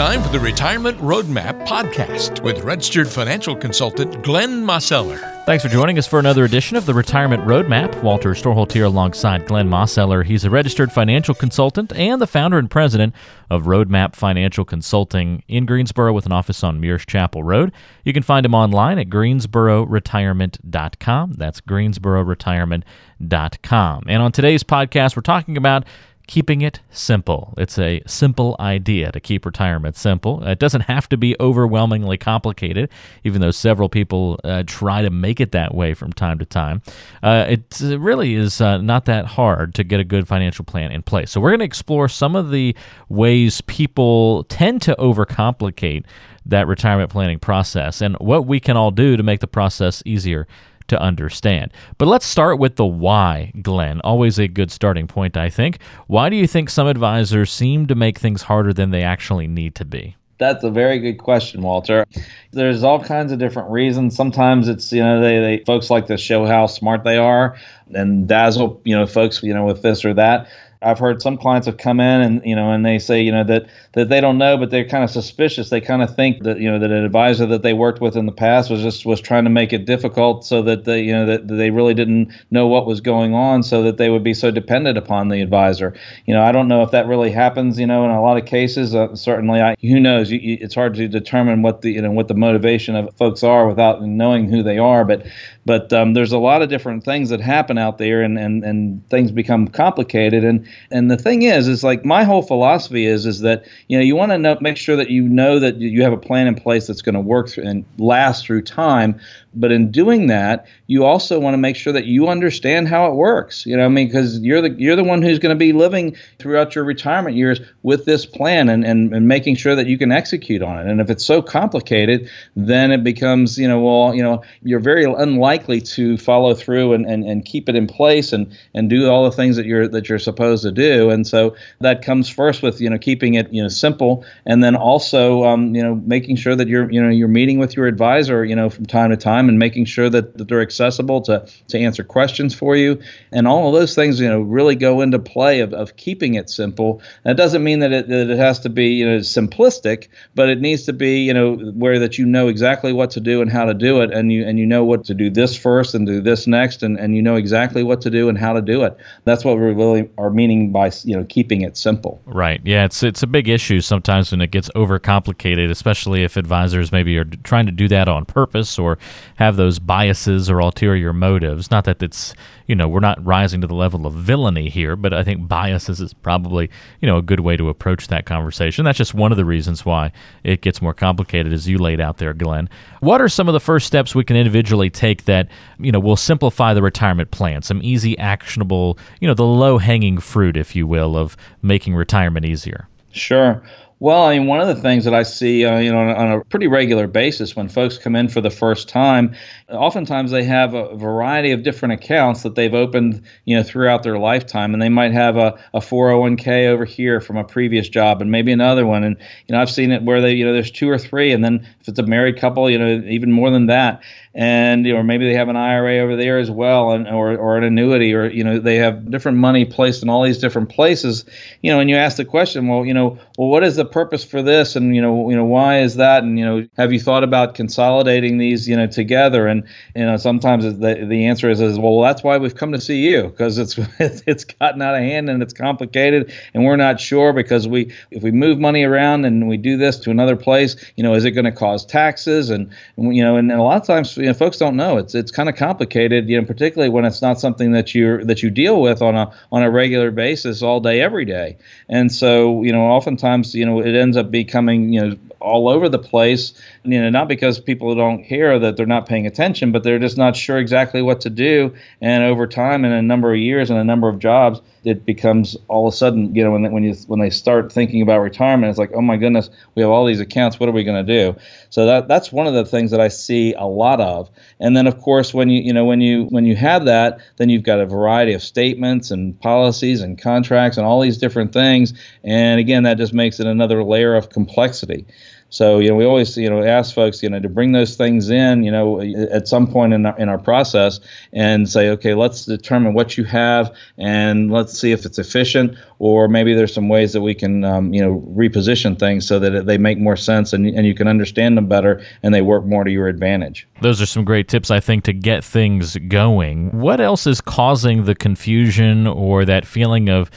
time for the Retirement Roadmap podcast with registered financial consultant Glenn Mosteller. Thanks for joining us for another edition of the Retirement Roadmap. Walter Storholt here alongside Glenn Mosteller. He's a registered financial consultant and the founder and president of Roadmap Financial Consulting in Greensboro with an office on Mears Chapel Road. You can find him online at greensbororetirement.com. That's greensbororetirement.com. And on today's podcast, we're talking about keeping it simple. It's a simple idea to keep retirement simple. It doesn't have to be overwhelmingly complicated, even though several people uh, try to make it that way from time to time. Uh, it really is uh, not that hard to get a good financial plan in place. So, we're going to explore some of the ways people tend to overcomplicate that retirement planning process and what we can all do to make the process easier to understand. But let's start with the why, Glenn. Always a good starting point, I think. Why do you think some advisors seem to make things harder than they actually need to be? That's a very good question, Walter. There's all kinds of different reasons. Sometimes it's, you know, they, they folks like to show how smart they are and dazzle, you know, folks, you know, with this or that. I've heard some clients have come in and you know and they say you know that that they don't know but they're kind of suspicious. They kind of think that you know that an advisor that they worked with in the past was just was trying to make it difficult so that they you know that they really didn't know what was going on so that they would be so dependent upon the advisor. You know I don't know if that really happens you know in a lot of cases. Uh, certainly I, who knows? You, you, it's hard to determine what the you know what the motivation of folks are without knowing who they are but but um, there's a lot of different things that happen out there and, and and things become complicated and and the thing is, is like my whole philosophy is, is that you know you want to make sure that you know that you have a plan in place that's going to work and last through time. But in doing that, you also want to make sure that you understand how it works. You know, I mean, because you're the you're the one who's going to be living throughout your retirement years with this plan and, and and making sure that you can execute on it. And if it's so complicated, then it becomes you know well you know you're very unlikely to follow through and, and, and keep it in place and and do all the things that you're that you're supposed to do. And so that comes first with you know keeping it you know simple, and then also um, you know making sure that you're you know you're meeting with your advisor you know from time to time time and making sure that, that they're accessible to, to answer questions for you. And all of those things, you know, really go into play of, of keeping it simple. That doesn't mean that it, that it has to be, you know, simplistic, but it needs to be, you know, where that you know exactly what to do and how to do it. And you, and you know what to do this first and do this next. And, and you know exactly what to do and how to do it. That's what we really are meaning by, you know, keeping it simple. Right. Yeah. It's, it's a big issue sometimes when it gets overcomplicated, especially if advisors maybe are trying to do that on purpose or have those biases or ulterior motives. Not that it's, you know, we're not rising to the level of villainy here, but I think biases is probably, you know, a good way to approach that conversation. That's just one of the reasons why it gets more complicated as you laid out there, Glenn. What are some of the first steps we can individually take that, you know, will simplify the retirement plan? Some easy, actionable, you know, the low hanging fruit, if you will, of making retirement easier. Sure. Well, I mean, one of the things that I see, uh, you know, on a pretty regular basis when folks come in for the first time, oftentimes they have a variety of different accounts that they've opened, you know, throughout their lifetime, and they might have a, a 401k over here from a previous job, and maybe another one, and you know, I've seen it where they, you know, there's two or three, and then if it's a married couple, you know, even more than that, and or maybe they have an IRA over there as well, and or or an annuity, or you know, they have different money placed in all these different places, you know, and you ask the question, well, you know, well, what is the purpose for this and you know you know why is that and you know have you thought about consolidating these you know together and you know sometimes the, the answer is, is well that's why we've come to see you because it's it's gotten out of hand and it's complicated and we're not sure because we if we move money around and we do this to another place you know is it going to cause taxes and, and you know and, and, a lot of times you know folks don't know it's it's kind of complicated you know particularly when it's not something that you that you deal with on a on a regular basis all day every day and so you know oftentimes you know it ends up becoming you know all over the place. You know, not because people don't care that they're not paying attention, but they're just not sure exactly what to do. And over time, in a number of years and a number of jobs, it becomes all of a sudden, you know, when when you when they start thinking about retirement, it's like, oh my goodness, we have all these accounts. What are we going to do? So that that's one of the things that I see a lot of. And then of course, when you you know when you when you have that, then you've got a variety of statements and policies and contracts and all these different things. And again, that just makes it another layer of complexity. So you know, we always you know ask folks you know to bring those things in you know at some point in our, in our process and say okay let's determine what you have and let's see if it's efficient or maybe there's some ways that we can um, you know reposition things so that they make more sense and, and you can understand them better and they work more to your advantage. Those are some great tips, I think, to get things going. What else is causing the confusion or that feeling of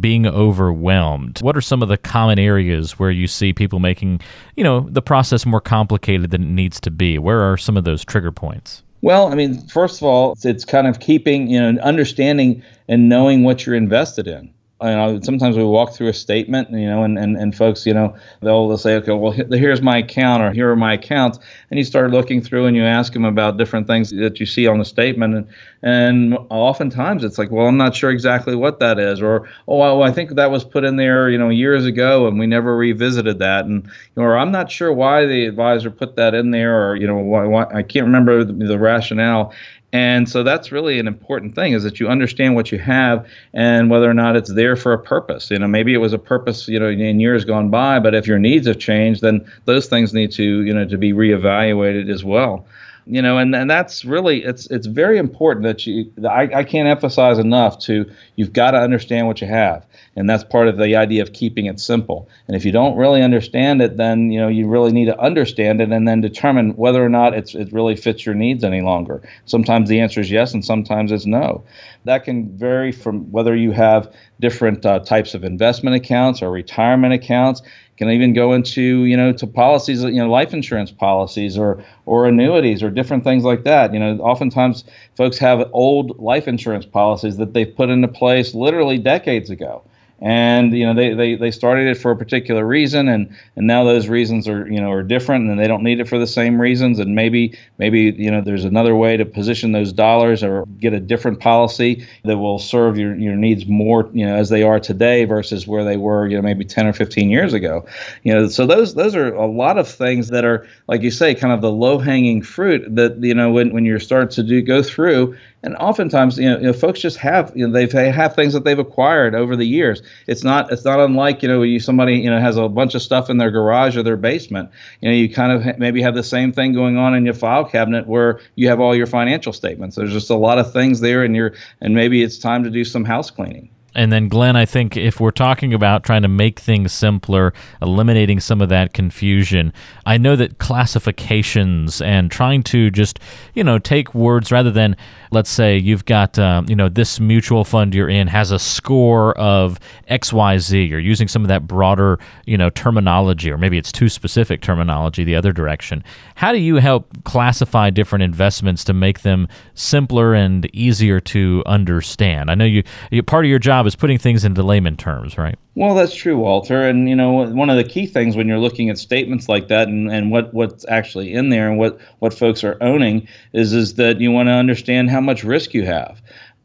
being overwhelmed? What are some of the common areas where you see people making, you know, the process more complicated than it needs to be? Where are some of those trigger points? Well, I mean, first of all, it's, it's kind of keeping, you know, understanding and knowing what you're invested in you know, sometimes we walk through a statement, you know, and, and, and folks, you know, they'll, they'll say, okay, well, here's my account or here are my accounts. And you start looking through and you ask them about different things that you see on the statement. And, and oftentimes it's like, well, I'm not sure exactly what that is. Or, oh, well, I think that was put in there, you know, years ago and we never revisited that. And, or I'm not sure why the advisor put that in there or, you know, why, why I can't remember the, the rationale. And so that's really an important thing is that you understand what you have and whether or not it's there for a purpose. You know, maybe it was a purpose, you know, in years gone by, but if your needs have changed, then those things need to, you know, to be reevaluated as well you know and, and that's really it's it's very important that you I, I can't emphasize enough to you've got to understand what you have. And that's part of the idea of keeping it simple. And if you don't really understand it then you know you really need to understand it and then determine whether or not it's it really fits your needs any longer. Sometimes the answer is yes and sometimes it's no. That can vary from whether you have different uh, types of investment accounts or retirement accounts can even go into you know to policies you know life insurance policies or or annuities or different things like that. You know oftentimes folks have old life insurance policies that they've put into place literally decades ago and you know they, they, they started it for a particular reason and and now those reasons are you know are different and they don't need it for the same reasons. And maybe maybe you know there's another way to position those dollars or get a different policy that will serve your your needs more you know as they are today versus where they were you know maybe 10 or 15 years ago. You know so those those are a lot of things that are like you say kind of the low hanging fruit that you know when when you're starting to do go through and oftentimes you know, you know folks just have you know they've they have things that they've acquired over the years. It's not it's not unlike you know you somebody you know has a bunch of stuff in their garage or their basement. You know you kind of ha- maybe have the same thing going on in your file cabinet where you have all your financial statements. There's just a lot of things there and you're and maybe it's time to do some house cleaning and then, Glenn, I think if we're talking about trying to make things simpler, eliminating some of that confusion, I know that classifications and trying to just, you know, take words rather than, let's say, you've got, um, you know, this mutual fund you're in has a score of XYZ. You're using some of that broader, you know, terminology, or maybe it's too specific terminology the other direction. How do you help classify different investments to make them simpler and easier to understand? I know you, you part of your job job is putting things into layman terms, right? Well, that's true, Walter. And you know, one of the key things when you're looking at statements like that and, and what, what's actually in there and what, what folks are owning is is that you want to understand how much risk you have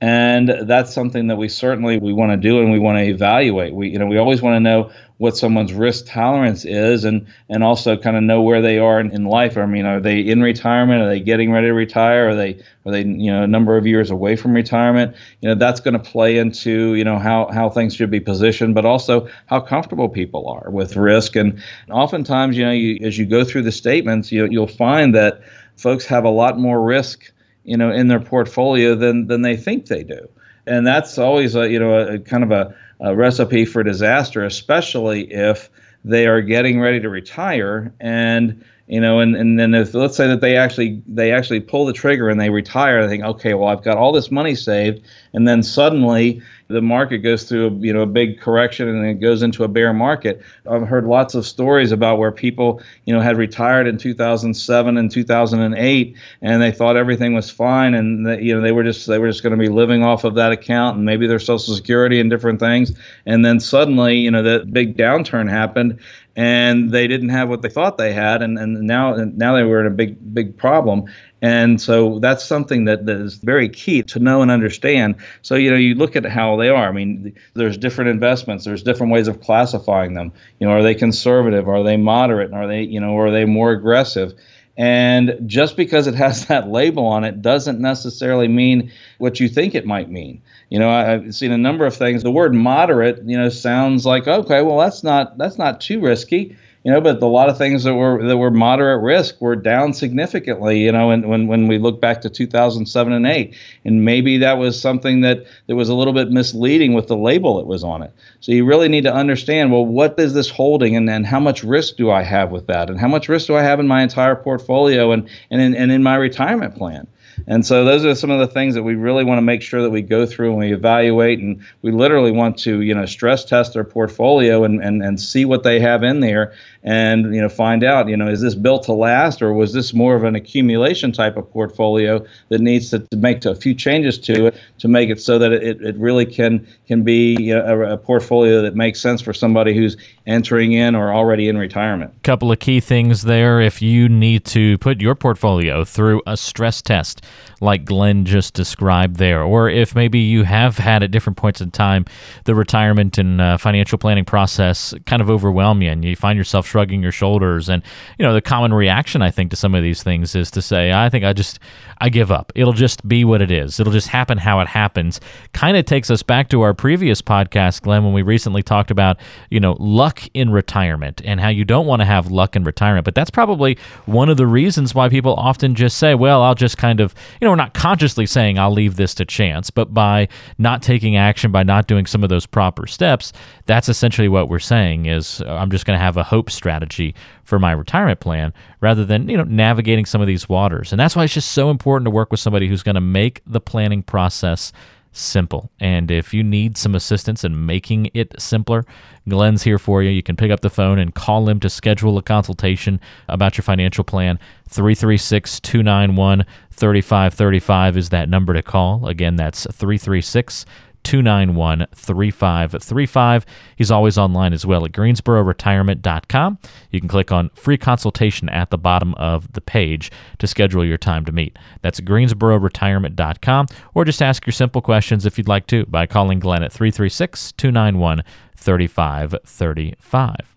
and that's something that we certainly we want to do and we want to evaluate. We you know we always want to know what someone's risk tolerance is and and also kind of know where they are in, in life. I mean are they in retirement? Are they getting ready to retire? Are they are they you know a number of years away from retirement? You know that's going to play into you know how how things should be positioned but also how comfortable people are with risk. And oftentimes you know you, as you go through the statements you, you'll find that folks have a lot more risk you know in their portfolio than than they think they do. And that's always a you know a, a kind of a, a, recipe for disaster especially if they are getting ready to retire and you know and, and then if let's say that they actually they actually pull the trigger and they retire they think okay well i've got all this money saved. And then suddenly the market goes through a, you know a big correction and it goes into a bear market. I've heard lots of stories about where people you know had retired in 2007 and 2008 and they thought everything was fine and that, you know they were just they were just going to be living off of that account and maybe their social security and different things. And then suddenly you know that big downturn happened and they didn't have what they thought they had, and, and now now they were in a big big problem. And so that's something that, that is very key to know and understand. So you know you look at how they are. I mean, there's different investments. There's different ways of classifying them. You know, are they conservative? Are they moderate? Are they you know are they more aggressive? And just because it has that label on it doesn't necessarily mean what you think it might mean. You know, I've seen a number of things. The word moderate, you know, sounds like okay, well that's not that's not too risky. You know, but a lot of things that were that were moderate risk were down significantly, you know, and when when we look back to 2007 and 8, and maybe that was something that that was a little bit misleading with the label that was on it. So you really need to understand, well, what is this holding, and then how much risk do I have with that, and how much risk do I have in my entire portfolio, and and in, and in my retirement plan. And so those are some of the things that we really want to make sure that we go through and we evaluate and we literally want to, you know, stress test their portfolio and, and, and see what they have in there and, you know, find out, you know, is this built to last or was this more of an accumulation type of portfolio that needs to, to make a few changes to it to make it so that it, it really can can be you know, a, a portfolio that makes sense for somebody who's entering in or already in retirement. Couple of key things there if you need to put your portfolio through a stress test like Glenn just described there, or if maybe you have had at different points in time the retirement and uh, financial planning process kind of overwhelm you and you find yourself shrugging your shoulders. And, you know, the common reaction, I think, to some of these things is to say, I think I just, I give up. It'll just be what it is. It'll just happen how it happens. Kind of takes us back to our previous podcast, Glenn, when we recently talked about, you know, luck in retirement and how you don't want to have luck in retirement. But that's probably one of the reasons why people often just say, well, I'll just kind of, you know, we're not consciously saying I'll leave this to chance, but by not taking action, by not doing some of those proper steps, that's essentially what we're saying is I'm just going to have a hope strategy for my retirement plan rather than, you know, navigating some of these waters. And that's why it's just so important to work with somebody who's going to make the planning process simple. And if you need some assistance in making it simpler, Glenn's here for you. You can pick up the phone and call him to schedule a consultation about your financial plan. 336 291 3535 is that number to call. Again, that's 336 291 3535. He's always online as well at greensbororetirement.com. You can click on free consultation at the bottom of the page to schedule your time to meet. That's greensbororetirement.com or just ask your simple questions if you'd like to by calling Glenn at 336 291 3535.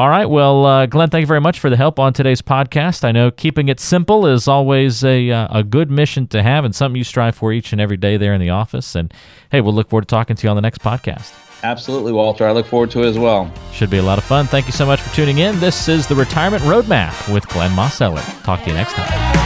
All right. Well, uh, Glenn, thank you very much for the help on today's podcast. I know keeping it simple is always a, uh, a good mission to have and something you strive for each and every day there in the office. And hey, we'll look forward to talking to you on the next podcast. Absolutely, Walter. I look forward to it as well. Should be a lot of fun. Thank you so much for tuning in. This is the Retirement Roadmap with Glenn Mosteller. Talk to you next time.